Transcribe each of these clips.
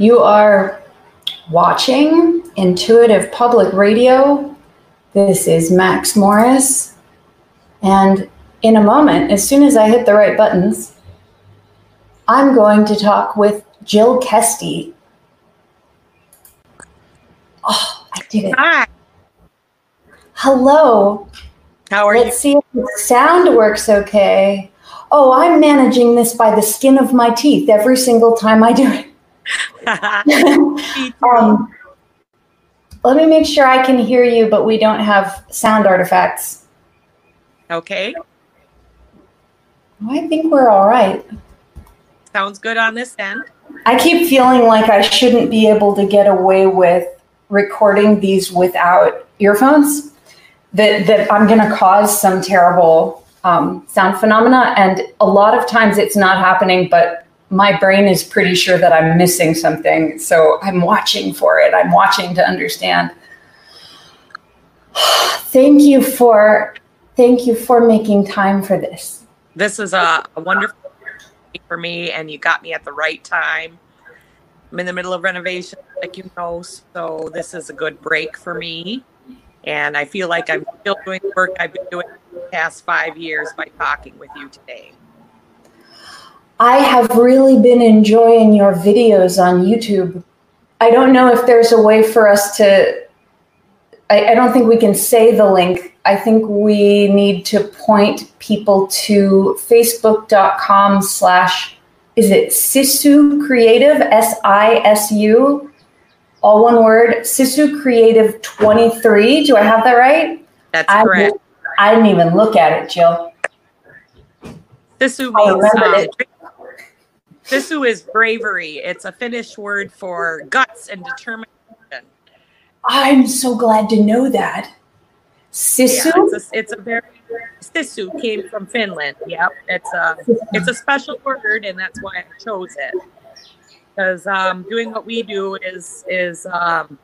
You are watching Intuitive Public Radio. This is Max Morris. And in a moment, as soon as I hit the right buttons, I'm going to talk with Jill Kesty. Oh, I did it. Hi. Hello. How are Let's see if the sound works okay. Oh, I'm managing this by the skin of my teeth every single time I do it. um, let me make sure I can hear you, but we don't have sound artifacts. okay. I think we're all right. Sounds good on this end. I keep feeling like I shouldn't be able to get away with recording these without earphones. That that I'm going to cause some terrible um, sound phenomena, and a lot of times it's not happening, but my brain is pretty sure that I'm missing something. So I'm watching for it. I'm watching to understand. thank you for thank you for making time for this. This is a, a wonderful for me, and you got me at the right time. I'm in the middle of renovation, like you know, so this is a good break for me. And I feel like I'm still doing the work I've been doing the past five years by talking with you today. I have really been enjoying your videos on YouTube. I don't know if there's a way for us to, I, I, don't think we can say the link. I think we need to point people to facebook.com slash, is it Sisu Creative, S I S U, all one word, Sisu Creative 23. Do I have that right? That's I, correct. I didn't even look at it, Jill. Sisu means remembered uh, Sisu is bravery. It's a Finnish word for guts and determination. I'm so glad to know that. Sisu? Yeah, it's a, it's a very Sisu came from Finland. Yep, it's a it's a special word, and that's why I chose it. Because um, doing what we do is is um,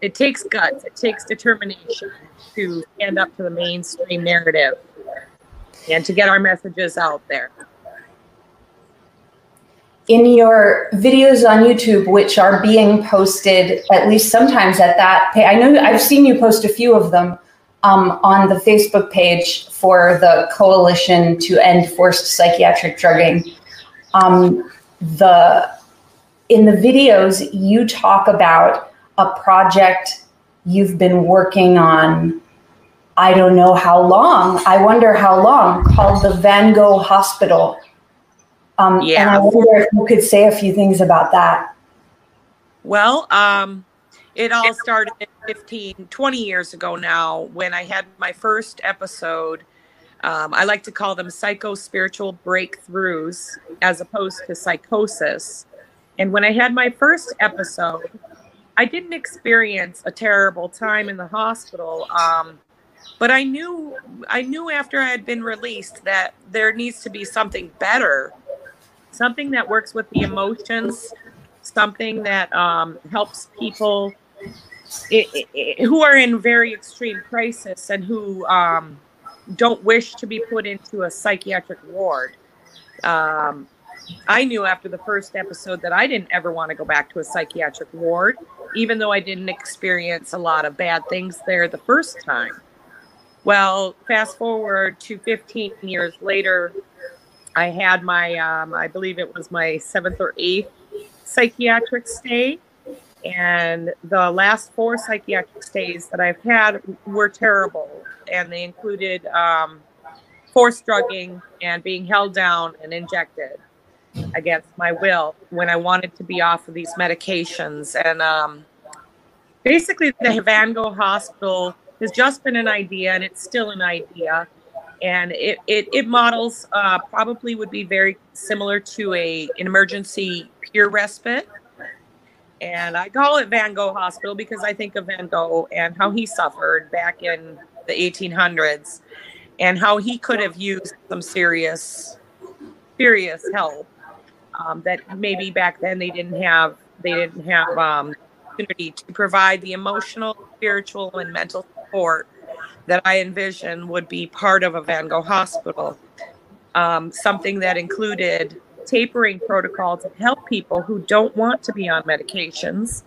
it takes guts, it takes determination to stand up to the mainstream narrative and to get our messages out there. In your videos on YouTube, which are being posted at least sometimes at that page, I know I've seen you post a few of them um, on the Facebook page for the Coalition to End Forced Psychiatric Drugging. Um, the in the videos, you talk about a project you've been working on. I don't know how long. I wonder how long. Called the Van Gogh Hospital. Um, and I wonder if you could say a few things about that. Well, um, it all started 15, 20 years ago now when I had my first episode. Um, I like to call them psycho spiritual breakthroughs as opposed to psychosis. And when I had my first episode, I didn't experience a terrible time in the hospital. Um, but I knew I knew after I had been released that there needs to be something better, something that works with the emotions, something that um, helps people i i who are in very extreme crisis and who um, don't wish to be put into a psychiatric ward. Um, I knew after the first episode that I didn't ever want to go back to a psychiatric ward, even though I didn't experience a lot of bad things there the first time. Well, fast forward to 15 years later, I had my, um, I believe it was my seventh or eighth psychiatric stay. And the last four psychiatric stays that I've had were terrible. And they included um, forced drugging and being held down and injected against my will when I wanted to be off of these medications. And um, basically, the Van Gogh Hospital has just been an idea, and it's still an idea. And it, it, it models uh, probably would be very similar to a an emergency peer respite. And I call it Van Gogh Hospital because I think of Van Gogh and how he suffered back in the 1800s and how he could have used some serious, serious help um, that maybe back then they didn't have. They didn't have um, opportunity to provide the emotional, spiritual, and mental support that I envision would be part of a Van Gogh hospital. Um, something that included tapering protocol to help people who don't want to be on medications.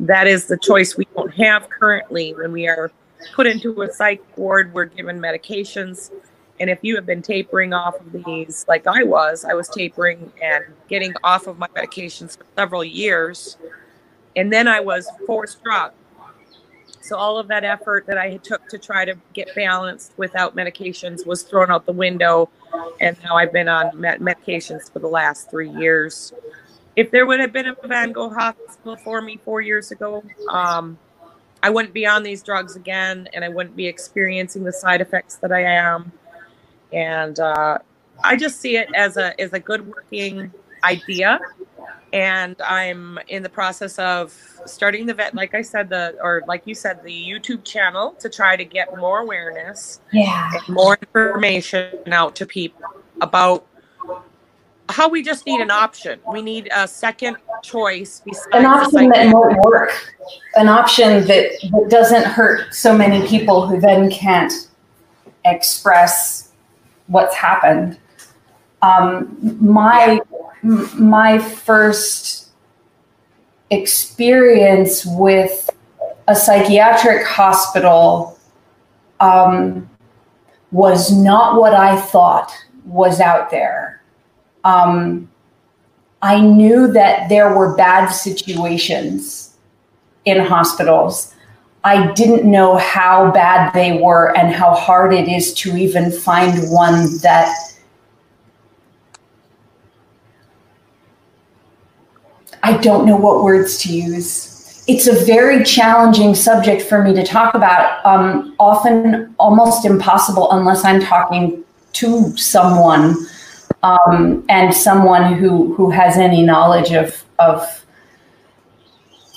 That is the choice we don't have currently when we are put into a psych ward. We're given medications. And if you have been tapering off of these, like I was, I was tapering and getting off of my medications for several years. And then I was forced drug. So all of that effort that I took to try to get balanced without medications was thrown out the window. And now I've been on med- medications for the last three years. If there would have been a Van Gogh hospital for me four years ago, um, I wouldn't be on these drugs again and I wouldn't be experiencing the side effects that I am. And uh, I just see it as a as a good working idea. And I'm in the process of starting the vet, like I said, the or like you said, the YouTube channel to try to get more awareness, yeah, more information out to people about how we just need an option. We need a second choice an option that won't work, an option that, that doesn't hurt so many people who then can't express what's happened. Um, my my first experience with a psychiatric hospital um, was not what I thought was out there. Um, I knew that there were bad situations in hospitals. I didn't know how bad they were and how hard it is to even find one that I don't know what words to use. It's a very challenging subject for me to talk about, um, often almost impossible unless I'm talking to someone um, and someone who, who has any knowledge of, of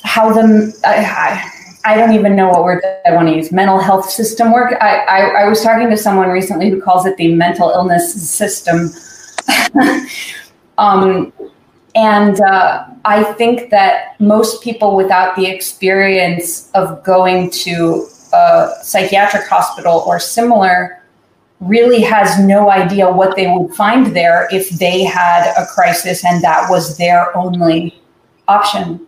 how the, I, I don't even know what word I want to use, mental health system work. I, I, I was talking to someone recently who calls it the mental illness system. um, and uh, I think that most people without the experience of going to a psychiatric hospital or similar really has no idea what they would find there if they had a crisis and that was their only option.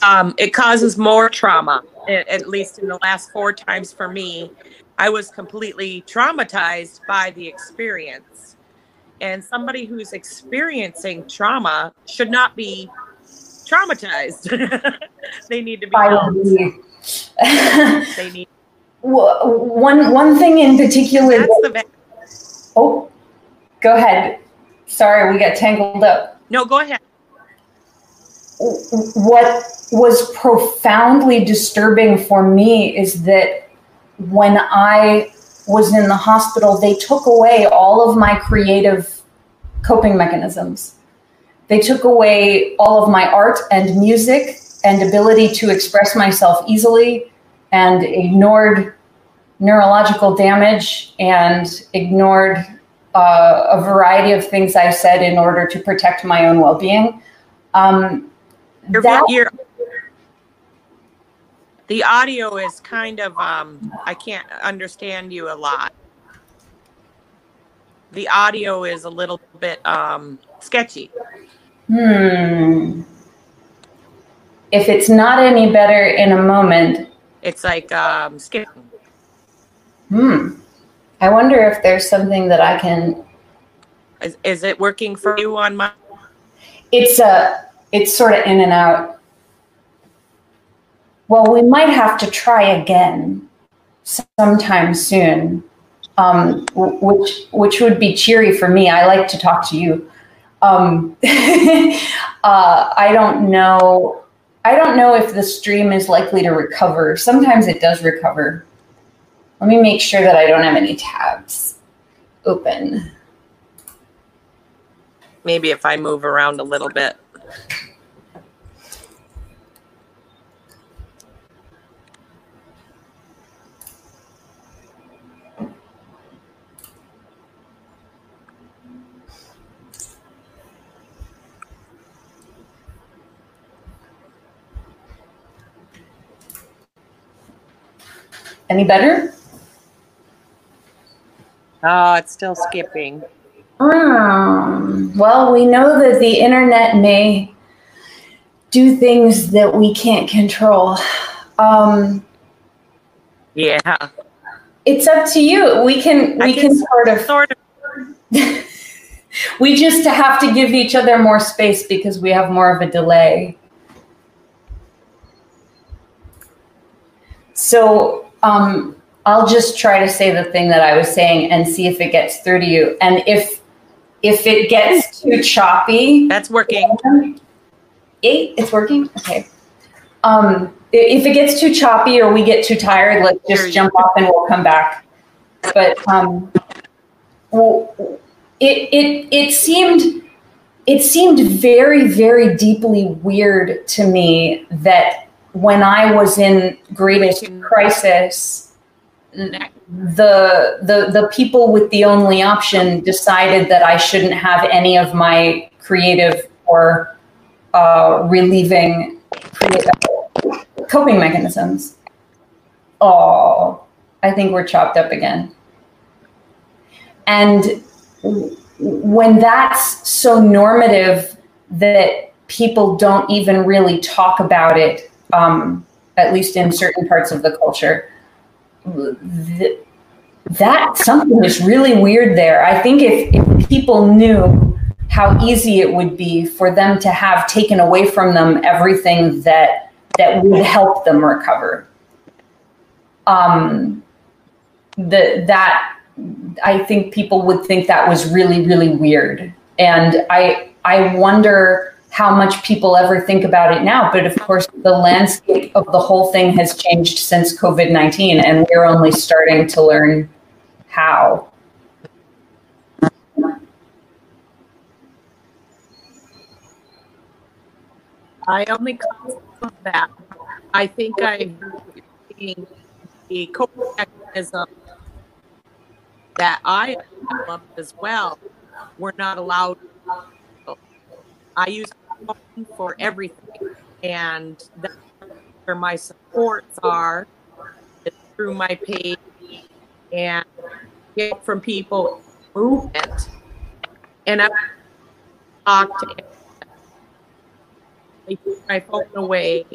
Um, it causes more trauma, at least in the last four times for me. I was completely traumatized by the experience. And somebody who's experiencing trauma should not be traumatized. they need to be helped. they need one one thing in particular. That, oh, go ahead. Sorry, we got tangled up. No, go ahead. What was profoundly disturbing for me is that when I was in the hospital, they took away all of my creative coping mechanisms. They took away all of my art and music and ability to express myself easily and ignored neurological damage and ignored uh, a variety of things I said in order to protect my own well being. Um, that, the audio is kind of um I can't understand you a lot. The audio is a little bit um sketchy. Hmm. If it's not any better in a moment, it's like um skipping. Hmm. I wonder if there's something that I can is, is it working for you on my It's a uh, it's sort of in and out well, we might have to try again sometime soon, um, which which would be cheery for me. I like to talk to you. Um, uh, I don't know. I don't know if the stream is likely to recover. Sometimes it does recover. Let me make sure that I don't have any tabs open. Maybe if I move around a little bit. Any better? Oh, it's still skipping. Um, well, we know that the internet may do things that we can't control. Um, yeah. It's up to you. We can we can, can, sort of sort of we just have to give each other more space because we have more of a delay. So um, I'll just try to say the thing that I was saying and see if it gets through to you. And if if it gets too choppy, that's working. Eight, it's working. Okay. Um, if it gets too choppy or we get too tired, let's just jump off and we'll come back. But um, well, it it it seemed it seemed very very deeply weird to me that when I was in greatest crisis, the the the people with the only option decided that I shouldn't have any of my creative or uh, relieving coping mechanisms. Oh, I think we're chopped up again. And when that's so normative that people don't even really talk about it, um, at least in certain parts of the culture, th- that something is really weird there. I think if, if people knew how easy it would be for them to have taken away from them everything that that would help them recover. Um, the, that I think people would think that was really, really weird. And I, I wonder how much people ever think about it now. But of course, the landscape of the whole thing has changed since COVID 19, and we're only starting to learn how. I only comment that. I think I the coping mechanism that I developed as well were not allowed. I use phone for everything, and that's where my supports are through my page and get from people movement. And I talked to I took my phone away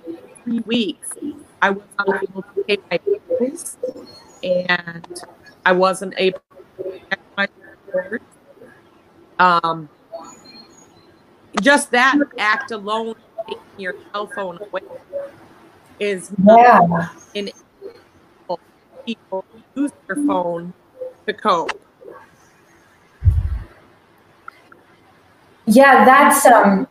three weeks. I was not able to pay my bills, and I wasn't able to my. Um, just that act alone, taking your cell phone away, is yeah. in people use their phone to cope. Yeah, that's um.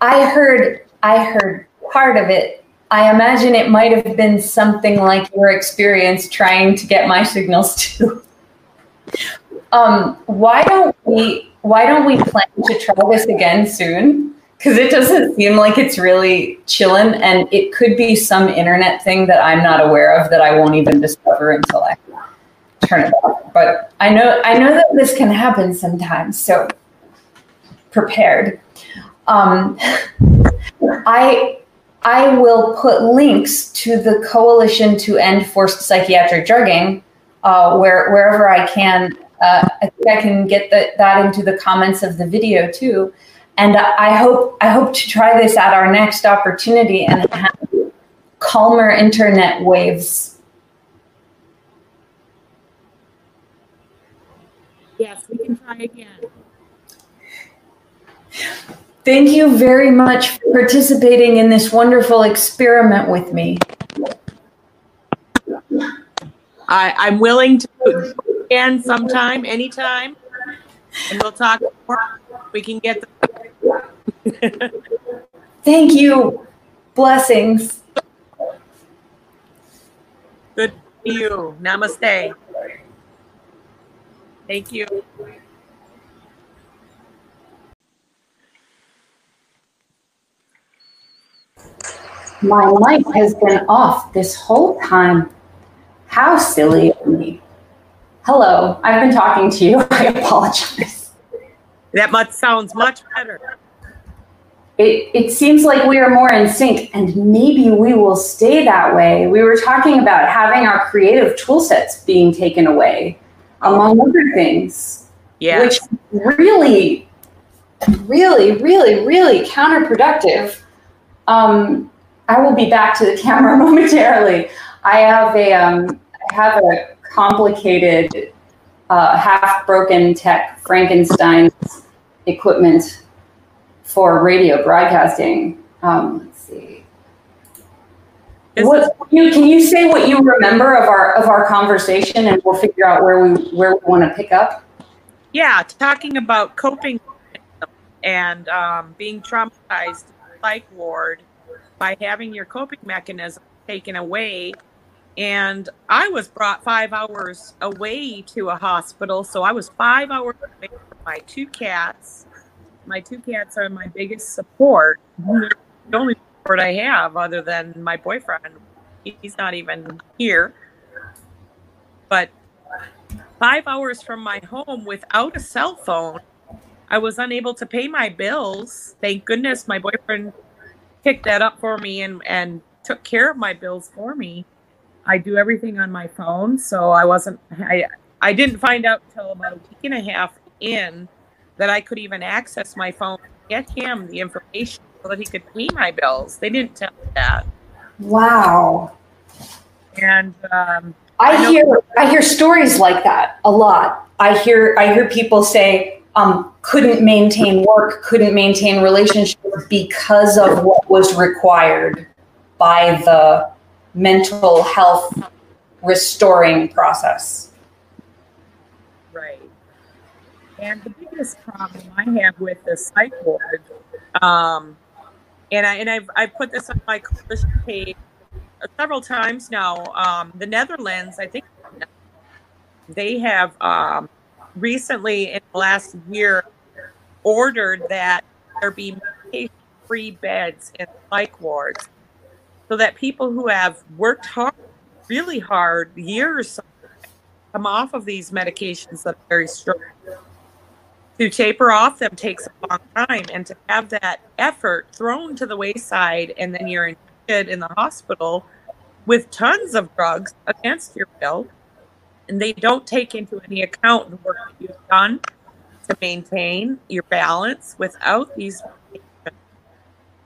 I heard. I heard part of it. I imagine it might have been something like your experience trying to get my signals too. Um, why don't we why don't we plan to try this again soon? Because it doesn't seem like it's really chilling, and it could be some internet thing that I'm not aware of that I won't even discover until I turn it off. But I know I know that this can happen sometimes, so prepared. Um, I I will put links to the Coalition to End Forced Psychiatric Drugging uh, where wherever I can uh, I think I can get the, that into the comments of the video too. And I hope I hope to try this at our next opportunity and have calmer internet waves. Yes, we can try again. Thank you very much for participating in this wonderful experiment with me. I, I'm willing to again sometime, anytime, and we'll talk more. We can get the. Thank you. Blessings. Good to you. Namaste. Thank you. My mic has been off this whole time. How silly of me. Hello, I've been talking to you. I apologize. That much sounds much better. It, it seems like we are more in sync, and maybe we will stay that way. We were talking about having our creative tool sets being taken away. among other things. Yeah. Which really, really, really, really counterproductive. Um, I will be back to the camera momentarily. I have a um, I have a complicated, uh, half broken tech Frankenstein equipment for radio broadcasting. Um, let's see. Is What can you, can you say what you remember of our of our conversation, and we'll figure out where we where we want to pick up. yeah, talking about coping and um, being traumatized psych ward by having your coping mechanism taken away. And I was brought five hours away to a hospital. So I was five hours away from my two cats. My two cats are my biggest support. They're the only support I have other than my boyfriend. He's not even here. But five hours from my home without a cell phone. I was unable to pay my bills. Thank goodness my boyfriend picked that up for me and, and took care of my bills for me. I do everything on my phone, so I wasn't I I didn't find out until about a week and a half in that I could even access my phone get him the information so that he could pay my bills. They didn't tell me that. Wow. And um, I I hear I hear stories like that a lot. I hear I hear people say um, couldn't maintain work, couldn't maintain relationships because of what was required by the mental health restoring process. Right. And the biggest problem I have with the psych ward, um, and I and I've I put this on my coalition page several times now. Um, the Netherlands, I think, they have um, recently in the last year ordered that there be medication-free beds in psych wards, so that people who have worked hard, really hard, years come off of these medications that are very strong. To taper off them takes a long time, and to have that effort thrown to the wayside, and then you're in the hospital with tons of drugs against your will, and they don't take into any account the work that you've done to maintain your balance without these.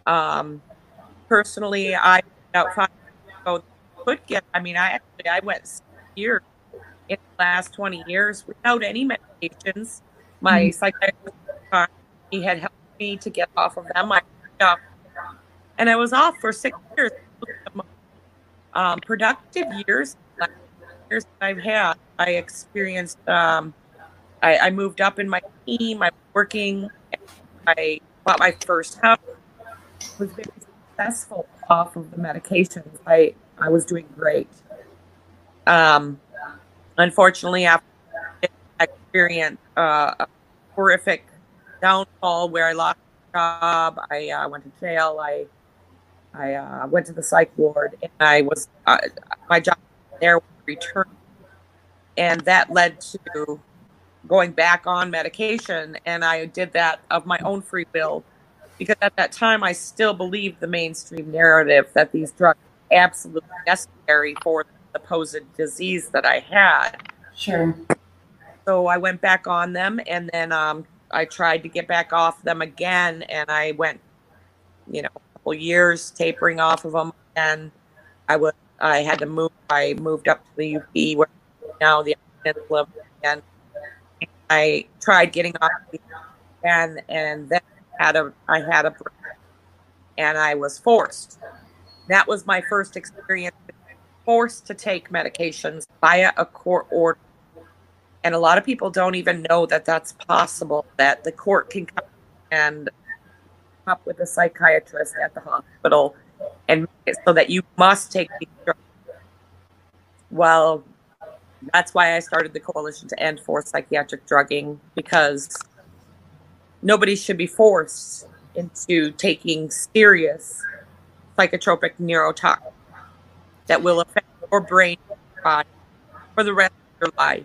Um, personally, I out five years ago could get. I mean, I actually I went six years in the last 20 years without any medications. My psychiatrist, he had helped me to get off of them. I, uh, and I was off for six years. Um, productive years, years I've had. I experienced. Um, I, I moved up in my team. I'm working. I bought my first house. Was very successful off of the medications. I I was doing great. Um, unfortunately, after I experienced uh, a horrific downfall where I lost my job, I uh, went to jail. I I uh, went to the psych ward, and I was uh, my job there returned, and that led to going back on medication. And I did that of my own free will because at that time I still believed the mainstream narrative that these drugs were absolutely necessary for the supposed disease that I had. Sure. So I went back on them, and then um, I tried to get back off them again, and I went, you know, a couple years tapering off of them, and I was I had to move. I moved up to the UP where now the live again. I tried getting off again, and then had a I had a and I was forced. That was my first experience forced to take medications via a court order. And a lot of people don't even know that that's possible, that the court can come and up with a psychiatrist at the hospital and so that you must take these drugs. Well, that's why I started the Coalition to End Forced Psychiatric Drugging because nobody should be forced into taking serious psychotropic neurotoxins that will affect your brain your body for the rest of your life.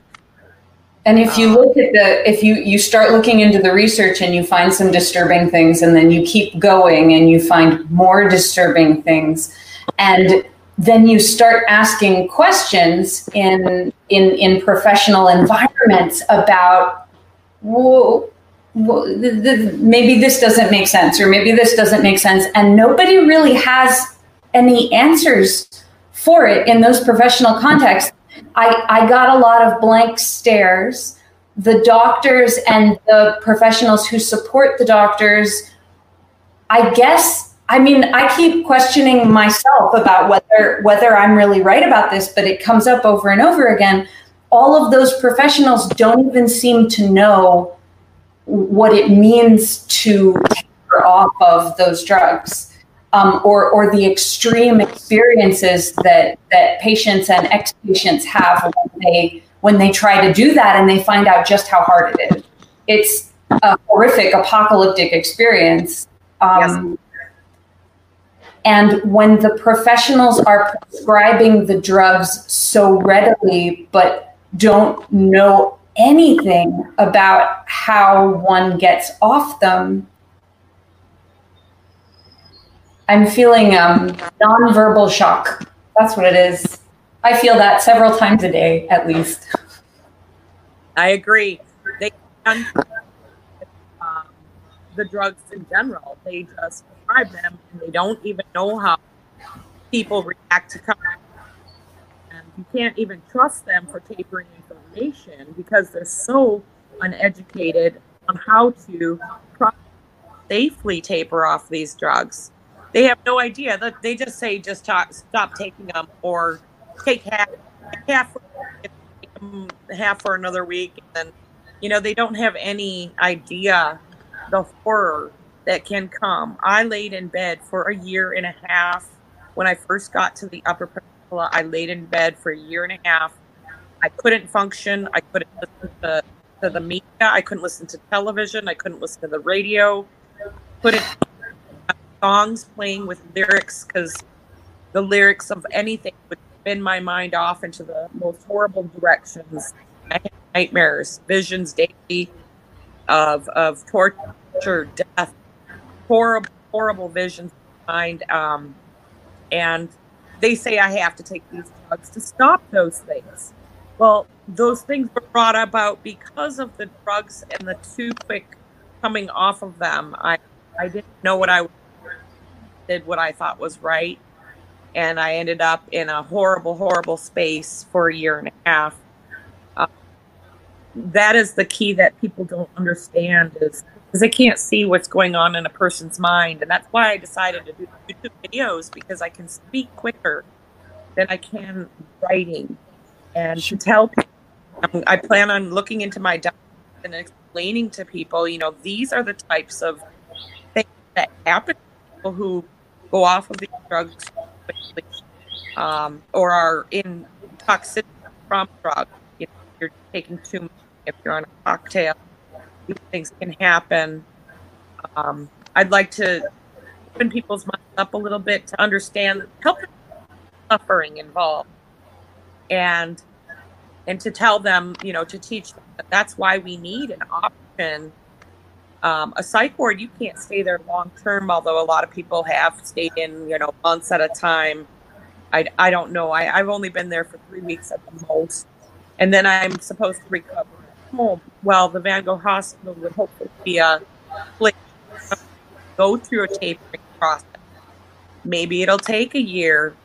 And if you um, look at the, if you you start looking into the research and you find some disturbing things, and then you keep going and you find more disturbing things, and then you start asking questions in in in professional environments about well, well the, the, maybe this doesn't make sense or maybe this doesn't make sense and nobody really has any answers for it in those professional contexts i i got a lot of blank stares the doctors and the professionals who support the doctors i guess I mean, I keep questioning myself about whether whether I'm really right about this, but it comes up over and over again. All of those professionals don't even seem to know what it means to taper off of those drugs, um, or or the extreme experiences that that patients and ex patients have when they when they try to do that and they find out just how hard it is. It's a horrific apocalyptic experience. Um, yes and when the professionals are prescribing the drugs so readily, but don't know anything about how one gets off them, I'm feeling um, nonverbal shock. That's what it is. I feel that several times a day, at least. I agree. They um, the drugs in general. They just prescribe them and they don't even know how people react to them. And you can't even trust them for tapering information because they're so uneducated on how to safely taper off these drugs. They have no idea. that They just say just talk, stop taking them or take half, half, half for another week, and you know they don't have any idea the horror that can come. I laid in bed for a year and a half when I first got to the Upper Peninsula. I laid in bed for a year and a half. I couldn't function. I couldn't listen to, to the media. I couldn't listen to television. I couldn't listen to the radio. Couldn't songs playing with lyrics because the lyrics of anything would spin my mind off into the most horrible directions. I had nightmares, visions daily of of torture, death, horrible, horrible visions in mind. Um, and they say I have to take these drugs to stop those things. Well, those things were brought about because of the drugs and the too quick coming off of them. I, I didn't know what I did, what I thought was right. And I ended up in a horrible, horrible space for a year and a half uh, that is the key that people don't understand is because they can't see what's going on in a person's mind and that's why i decided to do youtube videos because i can speak quicker than i can writing and to tell people i plan on looking into my diet and explaining to people you know these are the types of things that happen to people who go off of these drugs um, or are in toxicity from drugs. You know, if you're taking too much if you're on a cocktail, these things can happen. Um, I'd like to open people's minds up a little bit to understand help suffering involved, and and to tell them, you know, to teach them that that's why we need an option. Um, a psych ward, you can't stay there long term, although a lot of people have stayed in, you know, months at a time. I, I don't know. I, I've only been there for three weeks at the most. And then I'm supposed to recover home, well, the Van Gogh Hospital would hopefully be a place go through a tapering process. Maybe it'll take a year.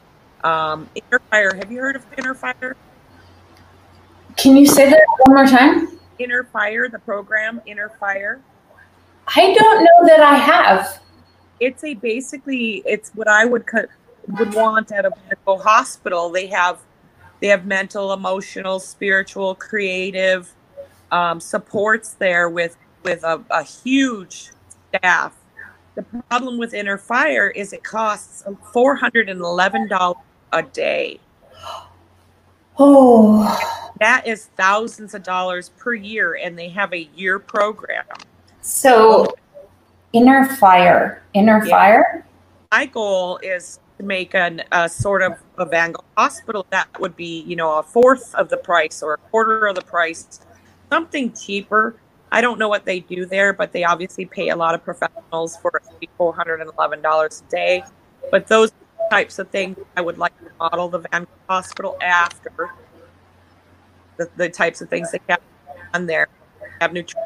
Um, Inner Fire, have you heard of Inner Fire? Can you say that one more time? Inner Fire, the program Inner Fire. I don't know that I have. It's a basically it's what I would would want at a medical hospital. They have they have mental, emotional, spiritual, creative, um, supports there with with a, a huge staff. The problem with Inner Fire is it costs four hundred and eleven dollars a day. Oh, that is thousands of dollars per year, and they have a year program. So, Inner Fire, Inner yeah. Fire. My goal is to make an, a sort of a Van Gogh hospital that would be, you know, a fourth of the price or a quarter of the price something cheaper. I don't know what they do there, but they obviously pay a lot of professionals for $411 a day. But those types of things I would like to model the Van Hospital after. The, the types of things they have on there. They have nutrition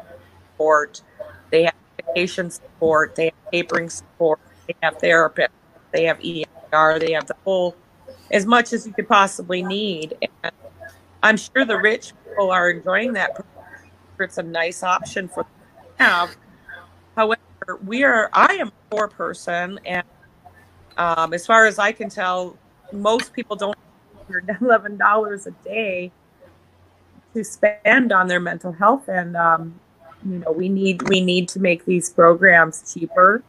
support, they have medication support, they have tapering support, they have therapists, they have ER, they have the whole, as much as you could possibly need. And I'm sure the rich people are enjoying that. It's a nice option for them to have. However, we are, I am a poor person, and um, as far as I can tell, most people don't have eleven dollars a day to spend on their mental health, and um, you know we need we need to make these programs cheaper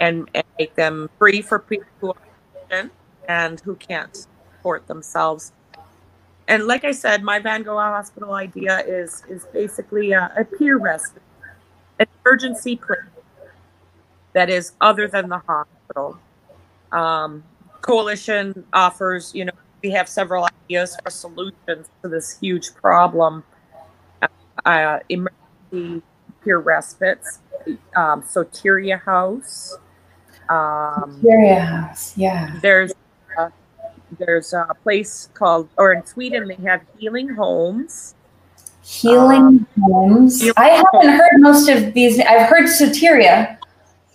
and, and make them free for people who and who can't support themselves. And like I said, my Van Gogh Hospital idea is is basically a, a peer respite, an emergency clinic that is other than the hospital. Um, Coalition offers, you know, we have several ideas for solutions to this huge problem. Uh, emergency peer respites, um, Soteria House. Um, Soteria House, yeah. There's uh, there's a place called, or in Sweden they have healing homes. Healing um, homes. Healing I haven't homes. heard most of these. I've heard Soteria.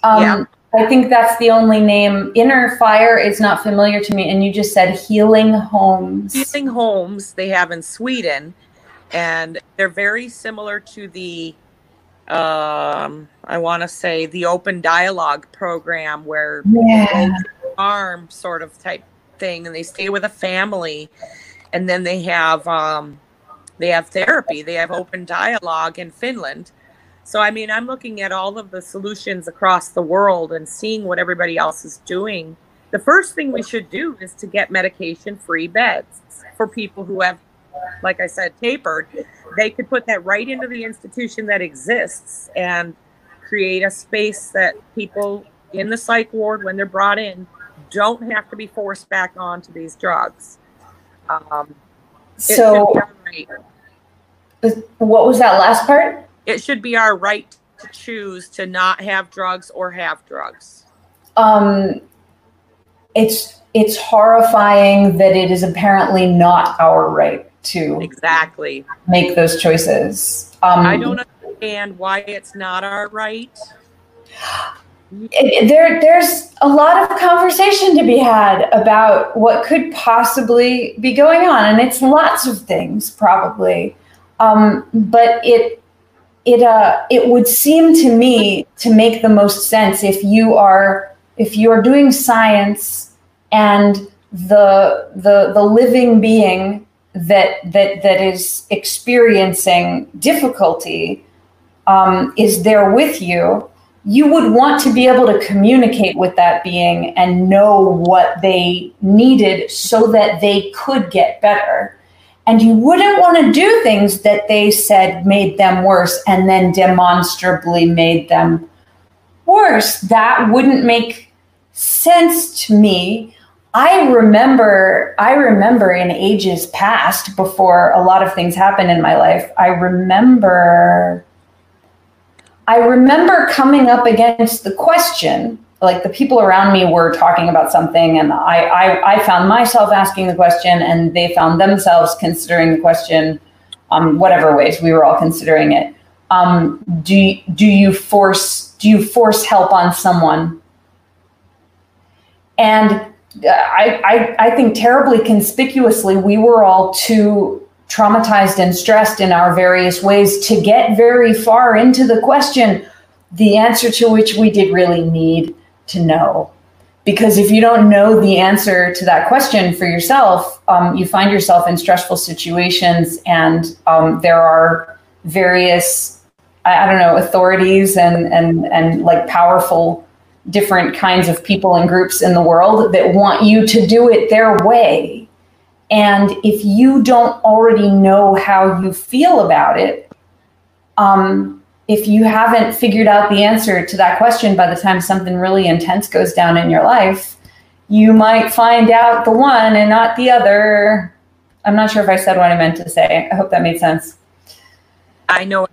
Um, yeah. I think that's the only name. Inner Fire is not familiar to me. And you just said Healing Homes. Healing Homes they have in Sweden. And they're very similar to the, um, I want to say, the Open Dialogue program where yeah. farm sort of type thing. And they stay with a family. And then they have, um, they have therapy. They have open dialogue in Finland so, I mean, I'm looking at all of the solutions across the world and seeing what everybody else is doing. The first thing we should do is to get medication free beds for people who have, like I said, tapered. They could put that right into the institution that exists and create a space that people in the psych ward, when they're brought in, don't have to be forced back onto these drugs. Um, so, right. what was that last part? It should be our right to choose to not have drugs or have drugs. Um, it's it's horrifying that it is apparently not our right to exactly make those choices. Um, I don't understand why it's not our right. It, there, there's a lot of conversation to be had about what could possibly be going on, and it's lots of things probably. Um, but it it uh it would seem to me to make the most sense if you are if you're doing science and the the the living being that that that is experiencing difficulty um, is there with you you would want to be able to communicate with that being and know what they needed so that they could get better and you wouldn't want to do things that they said made them worse and then demonstrably made them worse. That wouldn't make sense to me. I remember I remember in ages past before a lot of things happened in my life. I remember I remember coming up against the question like the people around me were talking about something and I, I, I found myself asking the question and they found themselves considering the question um, whatever ways we were all considering it. Um, do, do you force do you force help on someone? And I, I, I think terribly conspicuously we were all too traumatized and stressed in our various ways to get very far into the question the answer to which we did really need to know. Because if you don't know the answer to that question for yourself, um, you find yourself in stressful situations, and um, there are various, I, I don't know, authorities and and and like powerful different kinds of people and groups in the world that want you to do it their way. And if you don't already know how you feel about it, um, if you haven't figured out the answer to that question by the time something really intense goes down in your life, you might find out the one and not the other. I'm not sure if I said what I meant to say. I hope that made sense. I know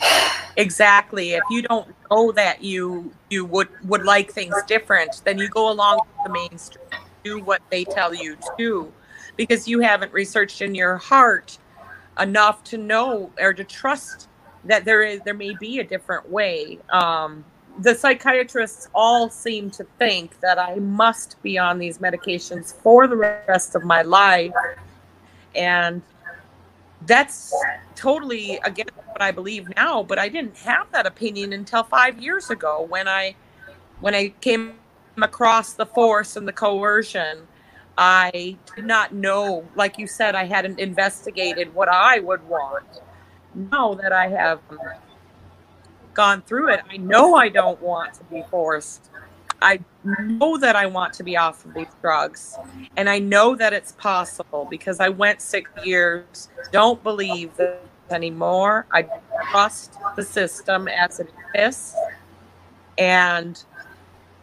exactly. If you don't know that you you would would like things different, then you go along with the mainstream. do what they tell you to because you haven't researched in your heart enough to know or to trust that there is there may be a different way. Um, the psychiatrists all seem to think that I must be on these medications for the rest of my life, and that's totally against what I believe now. But I didn't have that opinion until five years ago when I when I came across the force and the coercion I did not know, like you said, I hadn't investigated what I would want. Now that I have gone through it, I know I don't want to be forced. I know that I want to be off of these drugs. And I know that it's possible because I went six years, don't believe this anymore. I trust the system as it is. And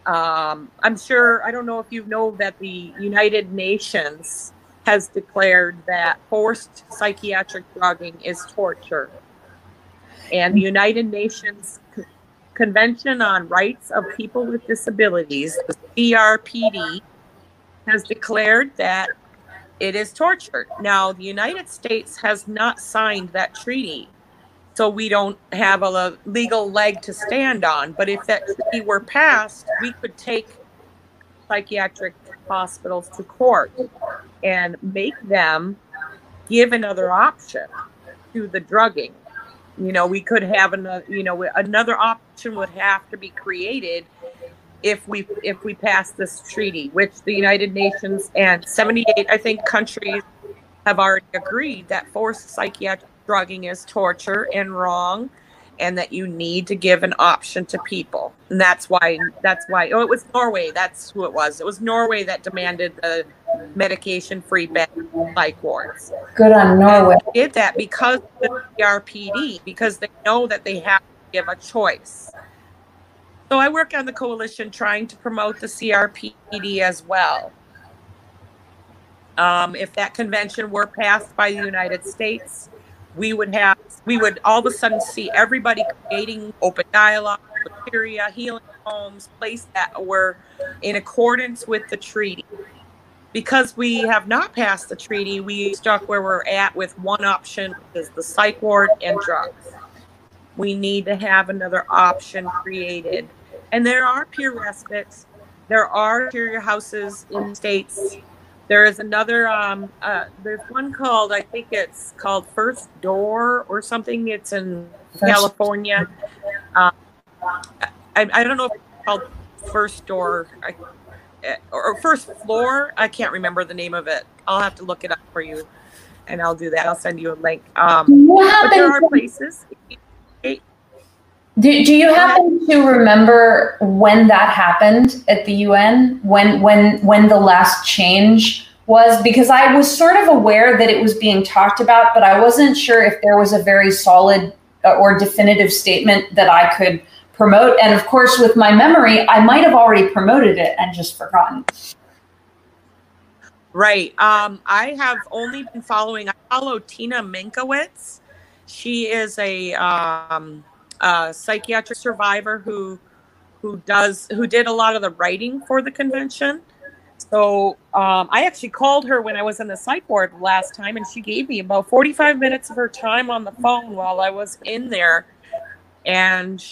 um, I'm sure, I don't know if you know that the United Nations has declared that forced psychiatric drugging is torture. And the United Nations Convention on Rights of People with Disabilities, the CRPD, has declared that it is torture. Now, the United States has not signed that treaty so we don't have a legal leg to stand on. But if that treaty were passed, we could take psychiatric hospitals to court and make them give another option to the drugging. You know, we could have another. You know, another option would have to be created if we if we pass this treaty, which the United Nations and 78, I think, countries have already agreed that forced psychiatric drugging is torture and wrong and that you need to give an option to people and that's why that's why oh it was norway that's who it was it was norway that demanded the medication free bed like wards. Good on norway. and did that because of the crpd because they know that they have to give a choice. So i work on the coalition trying to promote the crpd as well. Um, if that convention were passed by the united states we would have we would all of a sudden see everybody creating open dialogue Soteria healing homes place that were in accordance with the treaty because we have not passed the treaty we stuck where we're at with one option which is the psych ward and drugs we need to have another option created and there are peer respites there are peer houses in states there is another. Um, uh, there's one called I think it's called First Door or something. It's in First. California. Uh, I, I don't know if it's called First Door I, or First Floor. I can't remember the name of it. I'll have to look it up for you, and I'll do that. I'll send you a link. Um, but there are places. Do, do you happen to remember when that happened at the UN? When when when the last change was? Because I was sort of aware that it was being talked about, but I wasn't sure if there was a very solid uh, or definitive statement that I could promote. And of course, with my memory, I might have already promoted it and just forgotten. Right. Um, I have only been following. I follow Tina Minkowitz. She is a um, a psychiatric survivor who who does who did a lot of the writing for the convention. So um, I actually called her when I was in the psych ward last time, and she gave me about 45 minutes of her time on the phone while I was in there. And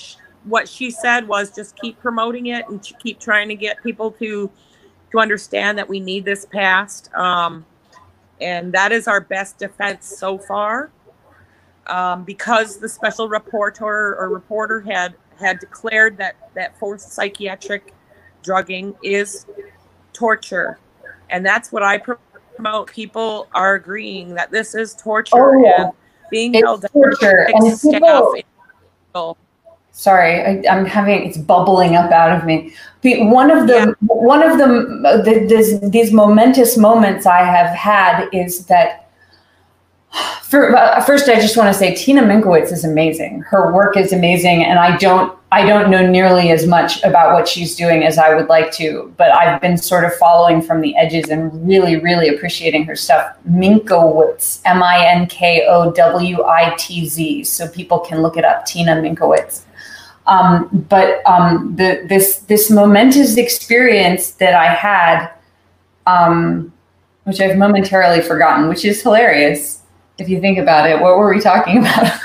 what she said was just keep promoting it and keep trying to get people to to understand that we need this passed. Um, and that is our best defense so far um, because the special reporter or reporter had had declared that that forced psychiatric drugging is torture, and that's what I promote. People are agreeing that this is torture oh, yeah. and being it's held torture. And people, sorry, I, am having it's bubbling up out of me. One of the yeah. one of the, the this, these momentous moments I have had is that for, uh, first, I just want to say Tina Minkowitz is amazing. Her work is amazing, and I don't I don't know nearly as much about what she's doing as I would like to, but I've been sort of following from the edges and really, really appreciating her stuff. Minkowitz, M I N K O W I T Z, so people can look it up. Tina Minkowitz. Um, but um, the, this this momentous experience that I had um, which I've momentarily forgotten, which is hilarious if you think about it. What were we talking about?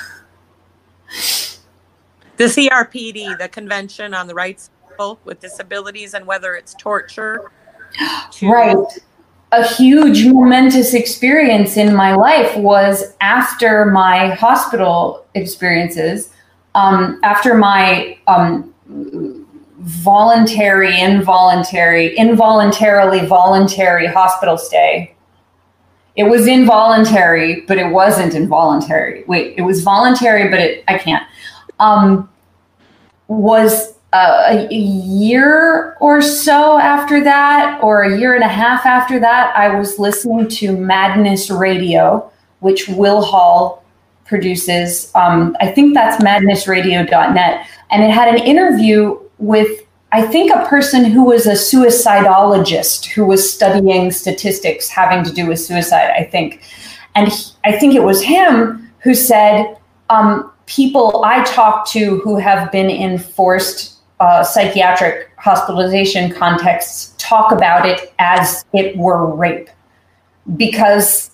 the CRPD, the Convention on the Rights of People with Disabilities, and whether it's torture. To- right. A huge momentous experience in my life was after my hospital experiences, um, after my um, voluntary, involuntary, involuntarily voluntary hospital stay. It was involuntary, but it wasn't involuntary. Wait, it was voluntary, but it I can't. Um, was uh, a year or so after that, or a year and a half after that, I was listening to Madness Radio, which Will Hall produces. Um, I think that's madnessradio.net. And it had an interview with, I think, a person who was a suicidologist who was studying statistics having to do with suicide, I think. And he, I think it was him who said, um, people I talk to who have been in forced uh, psychiatric hospitalization contexts talk about it as it were rape because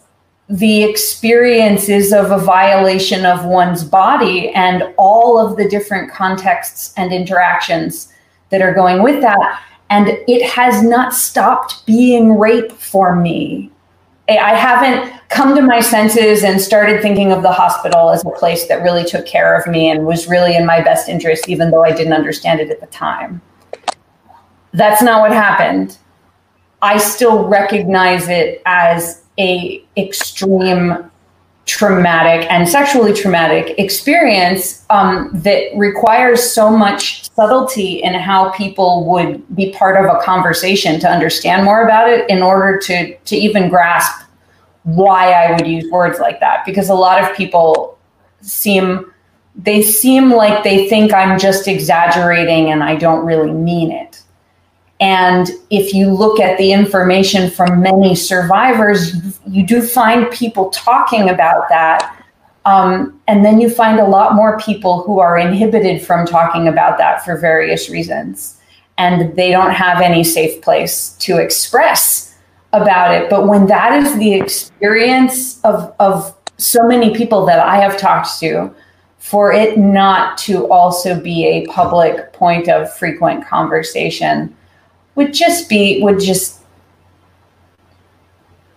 the experiences of a violation of one's body and all of the different contexts and interactions that are going with that. And it has not stopped being rape for me. I haven't come to my senses and started thinking of the hospital as a place that really took care of me and was really in my best interest, even though I didn't understand it at the time. That's not what happened. I still recognize it as a extreme traumatic and sexually traumatic experience um, that requires so much subtlety in how people would be part of a conversation to understand more about it in order to to even grasp why I would use words like that because a lot of people seem they seem like they think I'm just exaggerating and I don't really mean it. And if you look at the information from many survivors, you do find people talking about that. Um, and then you find a lot more people who are inhibited from talking about that for various reasons. And they don't have any safe place to express about it. But when that is the experience of, of so many people that I have talked to, for it not to also be a public point of frequent conversation would just be would just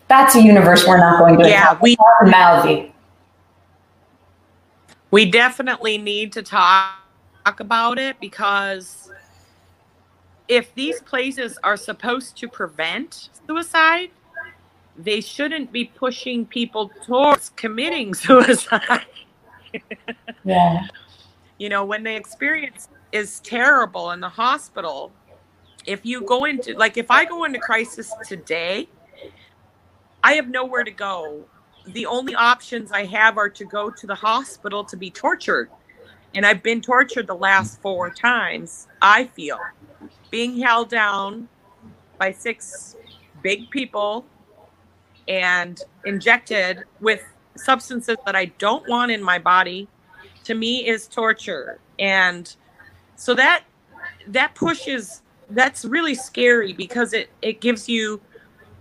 that's a universe we're not going to yeah we mouthy we definitely need to talk about it because if these places are supposed to prevent suicide they shouldn't be pushing people towards committing suicide. Yeah. You know when the experience is terrible in the hospital if you go into like if I go into crisis today, I have nowhere to go. The only options I have are to go to the hospital to be tortured. And I've been tortured the last four times, I feel. Being held down by six big people and injected with substances that I don't want in my body to me is torture. And so that that pushes that's really scary because it it gives you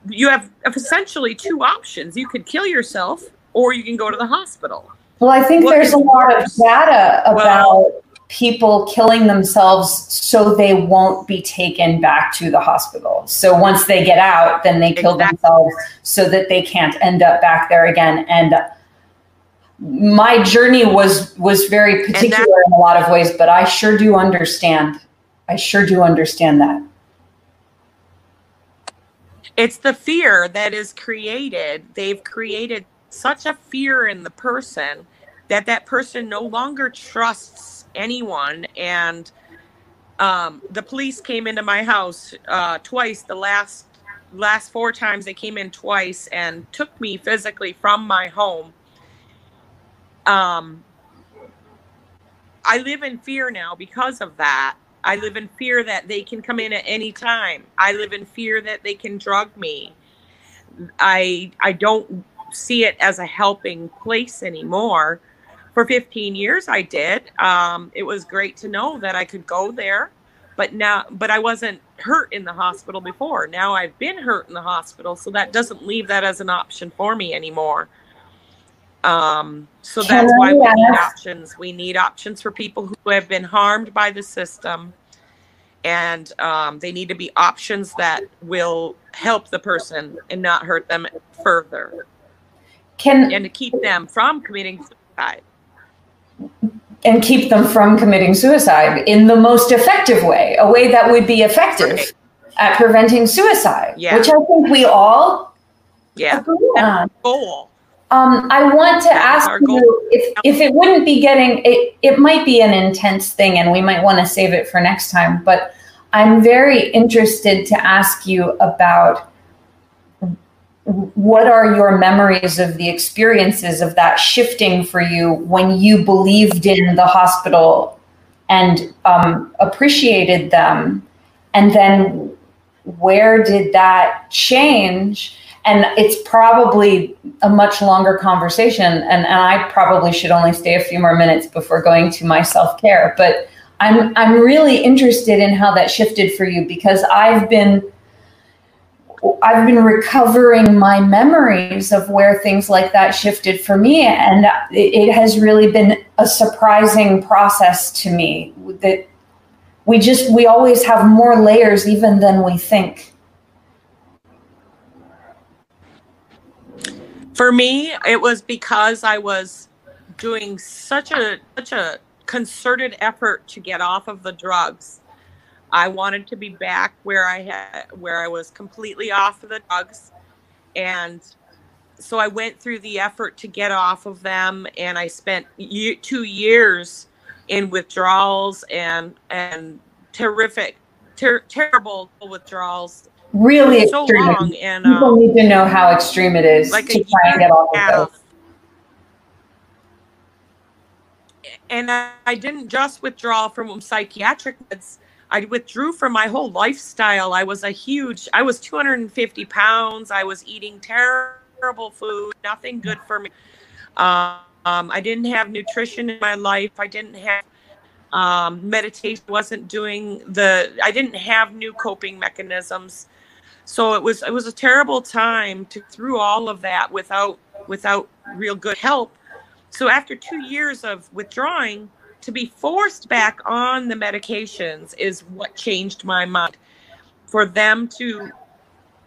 you have essentially two options. You could kill yourself or you can go to the hospital. Well, I think what there's a lot of data about well, people killing themselves so they won't be taken back to the hospital. So once they get out, then they kill exactly. themselves so that they can't end up back there again. And my journey was was very particular in a lot of ways, but I sure do understand I sure do understand that. It's the fear that is created. They've created such a fear in the person that that person no longer trusts anyone. And um, the police came into my house uh, twice. The last last four times they came in twice and took me physically from my home. Um, I live in fear now because of that. I live in fear that they can come in at any time. I live in fear that they can drug me. I I don't see it as a helping place anymore. For 15 years, I did. Um, it was great to know that I could go there but now but i wasn't hurt in the hospital before now i've been hurt in the hospital so that doesn't leave that as an option for me anymore um, so that's why we need options we need options for people who have been harmed by the system and um, they need to be options that will help the person and not hurt them further can and to keep them from committing suicide and keep them from committing suicide in the most effective way, a way that would be effective right. at preventing suicide, yeah. which I think we all yeah. agree on. Goal. Um, I want to ask you if, if it wouldn't be getting it, it might be an intense thing and we might want to save it for next time, but I'm very interested to ask you about what are your memories of the experiences of that shifting for you when you believed in the hospital and um, appreciated them? And then where did that change and it's probably a much longer conversation and, and i probably should only stay a few more minutes before going to my self-care but i'm i'm really interested in how that shifted for you because i've been I've been recovering my memories of where things like that shifted for me. And it, has really been a surprising process to me that we just, we always have more layers even than we think. For me, it was because I was doing such a, such a concerted effort to get off of the drugs. I wanted to be back where I had where I was completely off of the drugs. And so I went through the effort to get off of them and I spent year, 2 years in withdrawals and and terrific ter- terrible withdrawals really so extreme. long and people um, need to know how extreme it is like to try and get off of those. and I, I didn't just withdraw from psychiatric meds I withdrew from my whole lifestyle. I was a huge, I was 250 pounds. I was eating terrible food, nothing good for me. Um, I didn't have nutrition in my life. I didn't have um, meditation, wasn't doing the, I didn't have new coping mechanisms. So it was, it was a terrible time to through all of that without, without real good help. So after two years of withdrawing, to be forced back on the medications is what changed my mind for them to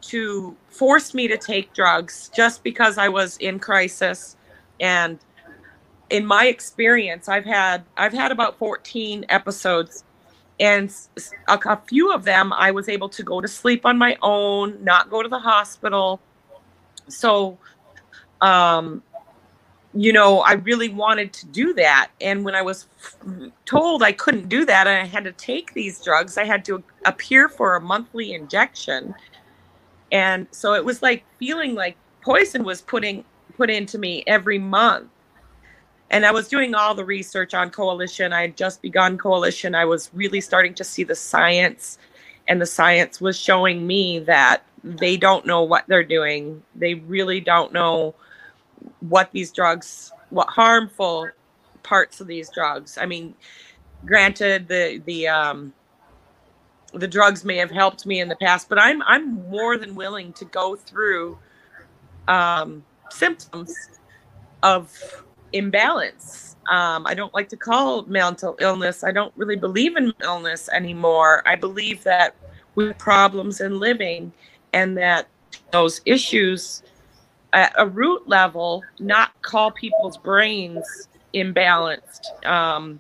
to force me to take drugs just because I was in crisis and in my experience I've had I've had about 14 episodes and a, a few of them I was able to go to sleep on my own not go to the hospital so um you know, I really wanted to do that. And when I was told I couldn't do that and I had to take these drugs, I had to appear for a monthly injection. And so it was like feeling like poison was putting put into me every month. And I was doing all the research on coalition. I had just begun coalition. I was really starting to see the science and the science was showing me that they don't know what they're doing. They really don't know what these drugs, what harmful parts of these drugs. I mean, granted, the the um, the drugs may have helped me in the past, but I'm I'm more than willing to go through um, symptoms of imbalance. Um, I don't like to call mental illness. I don't really believe in illness anymore. I believe that we have problems in living, and that those issues at a root level not call people's brains imbalanced. Um,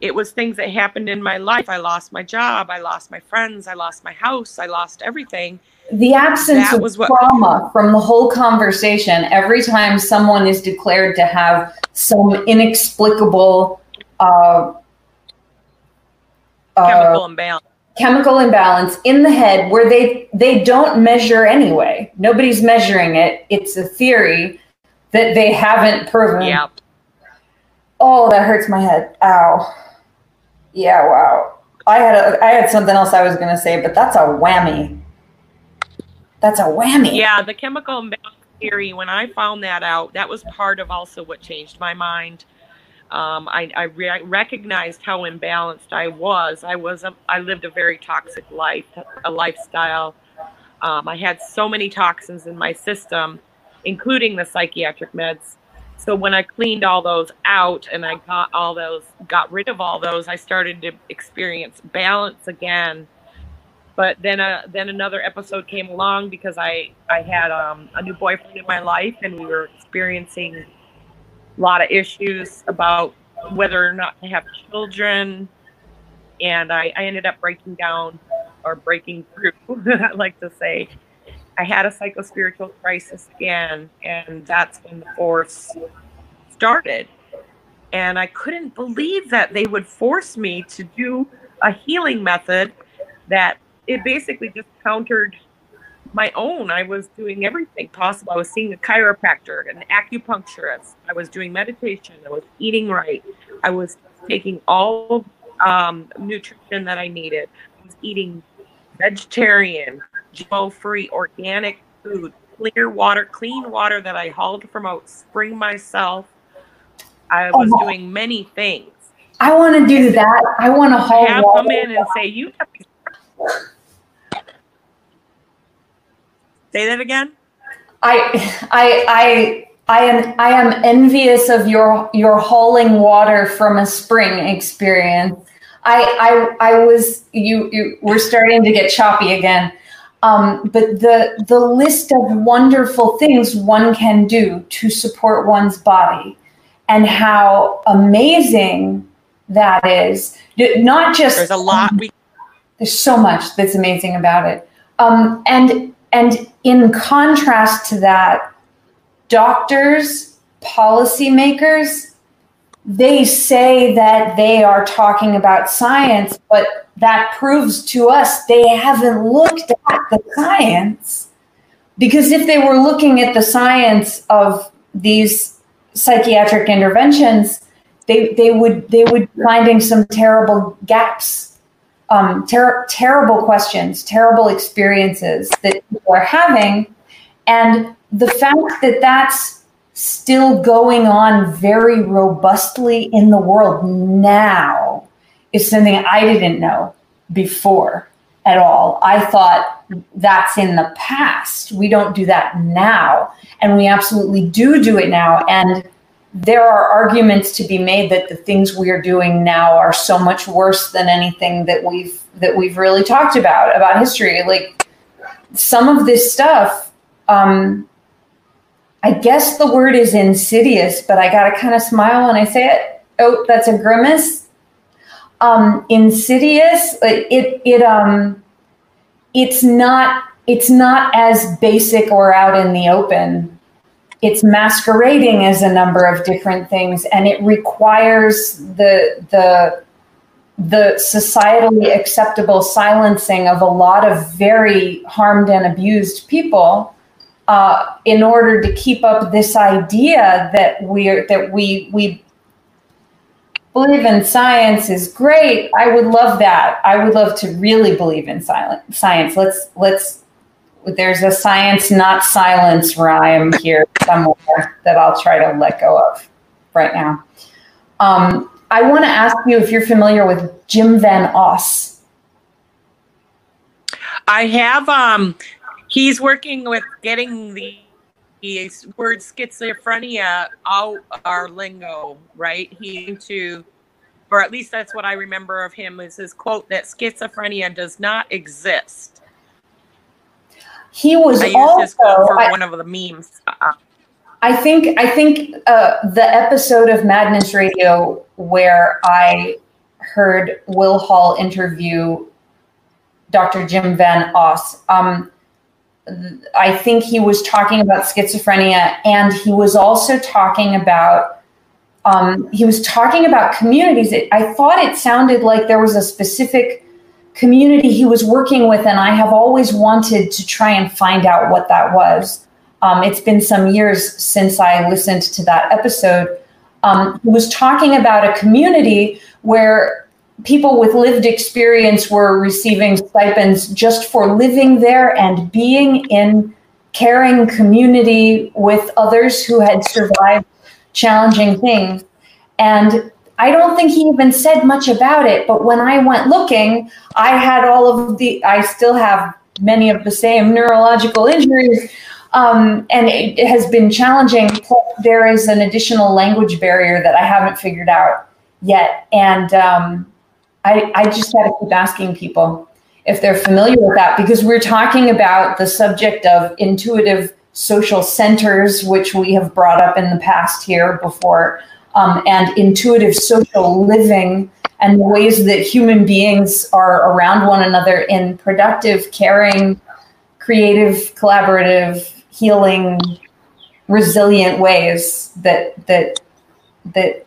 it was things that happened in my life. I lost my job. I lost my friends. I lost my house. I lost everything. The absence that of what, trauma from the whole conversation, every time someone is declared to have some inexplicable uh, chemical uh, imbalance chemical imbalance in the head where they they don't measure anyway. Nobody's measuring it. It's a theory that they haven't proven. Yep. Oh, that hurts my head. Ow. Yeah, wow. I had a, I had something else I was going to say, but that's a whammy. That's a whammy. Yeah, the chemical imbalance theory when I found that out, that was part of also what changed my mind. Um, I, I re- recognized how imbalanced I was. I was a, I lived a very toxic life, a lifestyle. Um, I had so many toxins in my system, including the psychiatric meds. So when I cleaned all those out and I got all those, got rid of all those, I started to experience balance again. But then, uh, then another episode came along because I, I had um, a new boyfriend in my life, and we were experiencing a lot of issues about whether or not to have children. And I, I ended up breaking down or breaking through, I like to say. I had a psychospiritual crisis again, and that's when the force started. And I couldn't believe that they would force me to do a healing method that it basically just countered my own. I was doing everything possible. I was seeing a chiropractor, an acupuncturist. I was doing meditation. I was eating right. I was taking all um, nutrition that I needed. I was eating vegetarian, GMO free, organic food, clear water, clean water that I hauled from out spring myself. I was oh. doing many things. I want to do that. I want to haul have water. come in and say, "You Say that again. I I I I am I am envious of your your hauling water from a spring experience. I I I was you you we're starting to get choppy again. Um, but the the list of wonderful things one can do to support one's body and how amazing that is. Not just there's a lot. We- there's so much that's amazing about it. Um, and and in contrast to that, doctors, policymakers, they say that they are talking about science, but that proves to us they haven't looked at the science. Because if they were looking at the science of these psychiatric interventions, they, they would they would be finding some terrible gaps um, ter- terrible questions, terrible experiences that people are having. And the fact that that's still going on very robustly in the world now is something I didn't know before at all. I thought that's in the past. We don't do that now. And we absolutely do do it now. And there are arguments to be made that the things we are doing now are so much worse than anything that we've that we've really talked about about history. Like some of this stuff um i guess the word is insidious but i gotta kind of smile when i say it. Oh that's a grimace. Um insidious it it um it's not it's not as basic or out in the open it's masquerading as a number of different things and it requires the the the societally acceptable silencing of a lot of very harmed and abused people uh, in order to keep up this idea that we're that we we believe in science is great. I would love that. I would love to really believe in science. Let's let's there's a science not silence rhyme here somewhere that I'll try to let go of right now. Um, I want to ask you if you're familiar with Jim Van Os. I have. Um, he's working with getting the, the word schizophrenia out our lingo, right? He to, or at least that's what I remember of him, is his quote that schizophrenia does not exist he was I also for I, one of the memes. Uh-uh. I think I think uh, the episode of Madness Radio where I heard Will Hall interview Dr. Jim Van Os. Um, I think he was talking about schizophrenia, and he was also talking about um, he was talking about communities. It, I thought it sounded like there was a specific community he was working with, and I have always wanted to try and find out what that was. Um, it's been some years since I listened to that episode. Um, he was talking about a community where people with lived experience were receiving stipends just for living there and being in caring community with others who had survived challenging things. And I don't think he even said much about it. But when I went looking, I had all of the, I still have many of the same neurological injuries. Um, and it, it has been challenging. There is an additional language barrier that I haven't figured out yet. And um, I, I just got to keep asking people if they're familiar with that because we're talking about the subject of intuitive social centers, which we have brought up in the past here before, um, and intuitive social living and the ways that human beings are around one another in productive, caring, creative, collaborative, healing, resilient ways that that that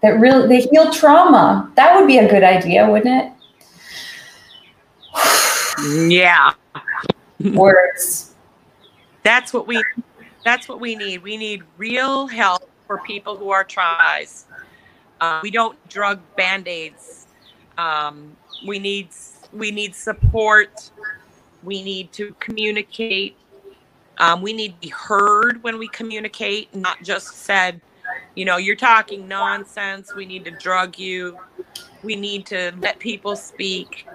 that really they heal trauma. That would be a good idea, wouldn't it? Yeah. Words. That's what we that's what we need. We need real help for people who are tries. Uh, we don't drug band-aids. Um, we need we need support. We need to communicate. Um, we need to be heard when we communicate, not just said, you know, you're talking nonsense. We need to drug you. We need to let people speak,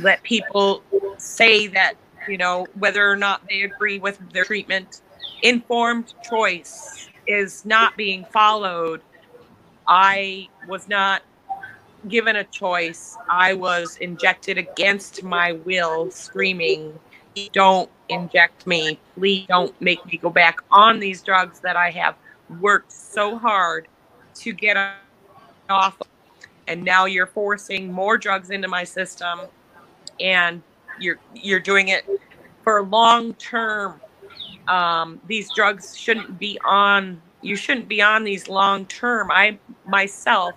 let people say that, you know, whether or not they agree with their treatment. Informed choice is not being followed. I was not given a choice. I was injected against my will, screaming, Don't inject me. Please don't make me go back on these drugs that I have worked so hard to get off and now you're forcing more drugs into my system and you're you're doing it for long term um, these drugs shouldn't be on you shouldn't be on these long term. I myself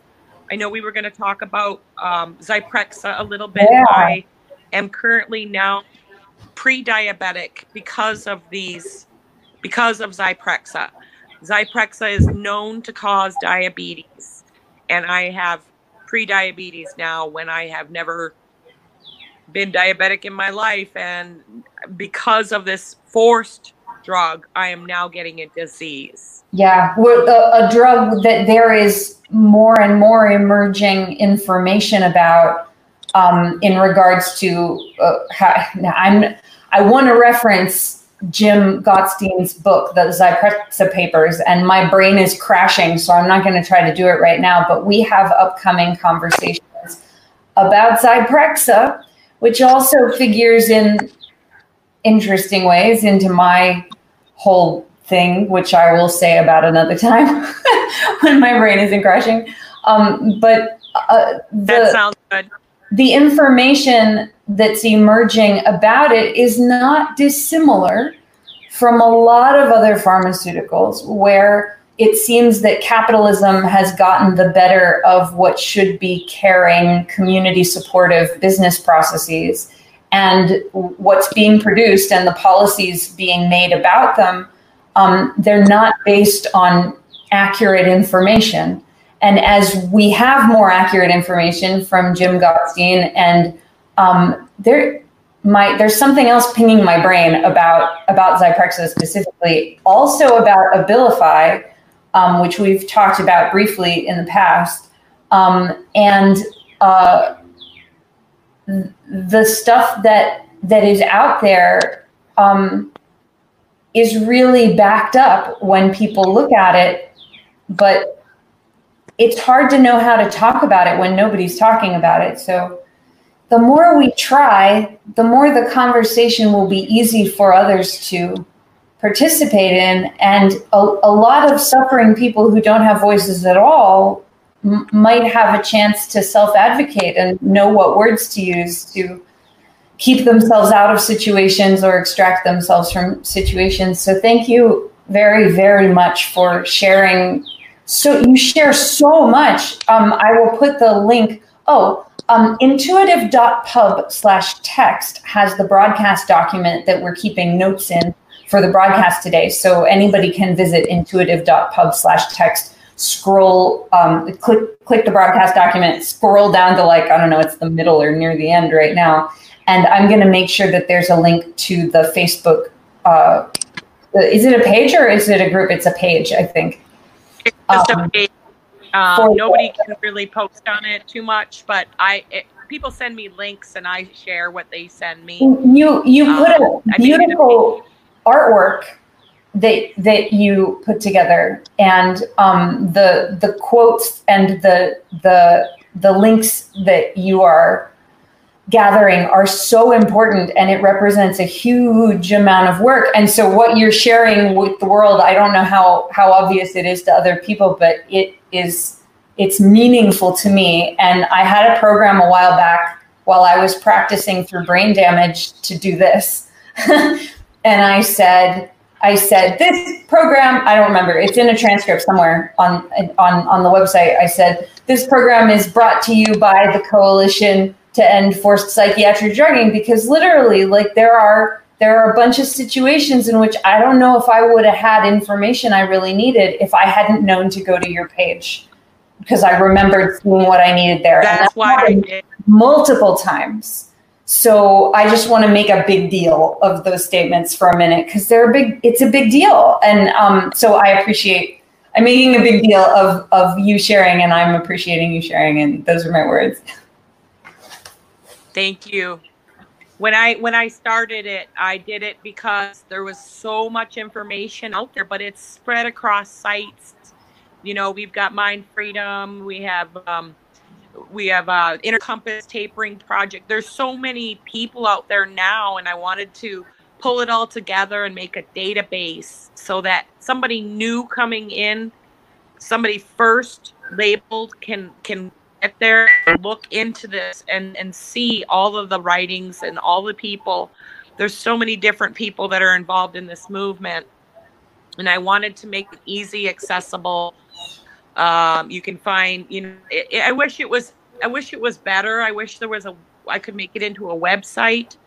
i know we were going to talk about um, zyprexa a little bit. Yeah. i am currently now pre-diabetic because of these because of zyprexa. Zyprexa is known to cause diabetes, and I have pre-diabetes now when I have never been diabetic in my life, and because of this forced drug, I am now getting a disease. Yeah, a, a drug that there is more and more emerging information about um, in regards to uh, how, I'm. I want to reference Jim Gottstein's book, the Zyprexa papers, and my brain is crashing, so I'm not going to try to do it right now. But we have upcoming conversations about Zyprexa, which also figures in interesting ways into my whole thing, which I will say about another time when my brain isn't crashing. Um, but uh, the, that sounds good. The information that's emerging about it is not dissimilar from a lot of other pharmaceuticals where it seems that capitalism has gotten the better of what should be caring, community supportive business processes. And what's being produced and the policies being made about them, um, they're not based on accurate information. And as we have more accurate information from Jim Gottstein and um, there, my there's something else pinging my brain about about Zyprexa specifically, also about Abilify, um, which we've talked about briefly in the past, um, and uh, the stuff that that is out there um, is really backed up when people look at it, but it's hard to know how to talk about it when nobody's talking about it. So the more we try, the more the conversation will be easy for others to participate in. And a, a lot of suffering people who don't have voices at all might have a chance to self advocate and know what words to use to keep themselves out of situations or extract themselves from situations. So, thank you very, very much for sharing. So, you share so much. Um, I will put the link. Oh, um, intuitive.pub slash text has the broadcast document that we're keeping notes in for the broadcast today. So anybody can visit intuitive.pub slash text, scroll, um, click, click the broadcast document, scroll down to like, I don't know, it's the middle or near the end right now. And I'm going to make sure that there's a link to the Facebook. Uh, is it a page or is it a group? It's a page, I think. It's just um, a page Um, nobody can really post on it too much, but I it, people send me links and I share what they send me. You you put um, a beautiful artwork that that you put together, and um, the the quotes and the the the links that you are gathering are so important and it represents a huge amount of work. And so what you're sharing with the world i don't know how how obvious it is to other people but it is it's meaningful to me. And i had a program a while back while i was practicing through brain damage to do this. And i said i said this program i don't remember it's in a transcript somewhere on on on the website i said this program is brought to you by the coalition to end forced psychiatric drugging because literally like there are there are a bunch of situations in which I don't know if I would have had information I really needed if I hadn't known to go to your page because I remembered seeing what I needed there. That's, that's why I did. multiple times. So I just want to make a big deal of those statements for a minute because they're a big. It's a big deal, and um, so I appreciate. I'm making a big deal of of you sharing, and I'm appreciating you sharing, and those are my words. Thank you. When I when I started it, I did it because there was so much information out there, but it's spread across sites. You know, we've got Mind Freedom, we have um, we have uh, Inner Compass Tapering Project. There's so many people out there now, and I wanted to pull it all together and make a database so that somebody new coming in, somebody first labeled can can get there and look into this and and see all of the writings and all the people there's so many different people that are involved in this movement and i wanted to make it easy accessible um, you can find you know it, i wish it was i wish it was better i wish there was a i could make it into a website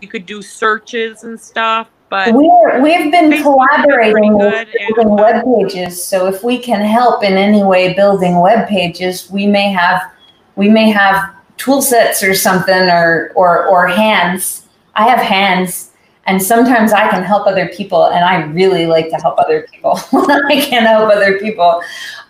you could do searches and stuff but We're, we've been Facebook collaborating with building web pages. So if we can help in any way building web pages, we may have we may have tool sets or something or or or hands. I have hands and sometimes I can help other people and I really like to help other people I can help other people.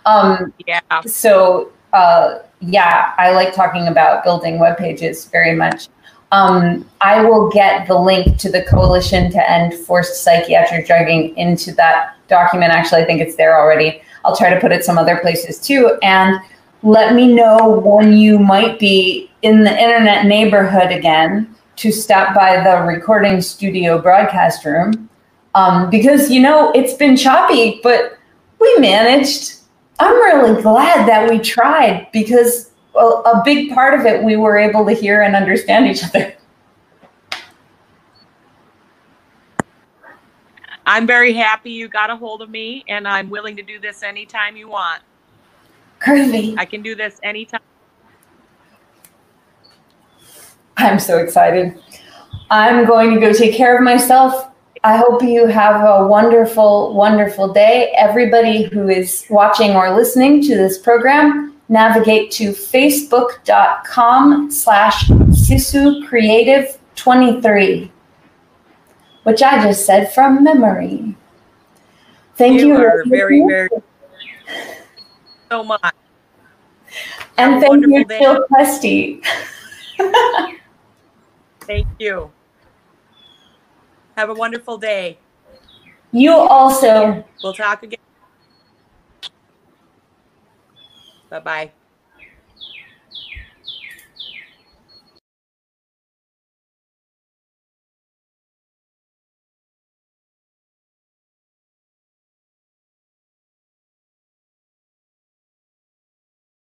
Um, yeah. So uh, yeah, I like talking about building web pages very much. Um, I will get the link to the Coalition to End Forced Psychiatric Drugging into that document. Actually, I think it's there already. I'll try to put it some other places too. And let me know when you might be in the internet neighborhood again to stop by the recording studio broadcast room. Um, because, you know, it's been choppy, but we managed. I'm really glad that we tried because well, a big part of it we were able to hear and understand each other. I'm very happy you got a hold of me, and I'm willing to do this anytime you want. Groovy. I can do this anytime. I'm so excited. I'm going to go take care of myself. I hope you have a wonderful, wonderful day. Everybody who is watching or listening to this program, navigate to facebook.com slash Sisu Creative 23, which I just said from memory. Thank you. You are very, very so much. And thank you, Jill Questy. thank you. Have a wonderful day. You also. We'll talk again. Bye bye.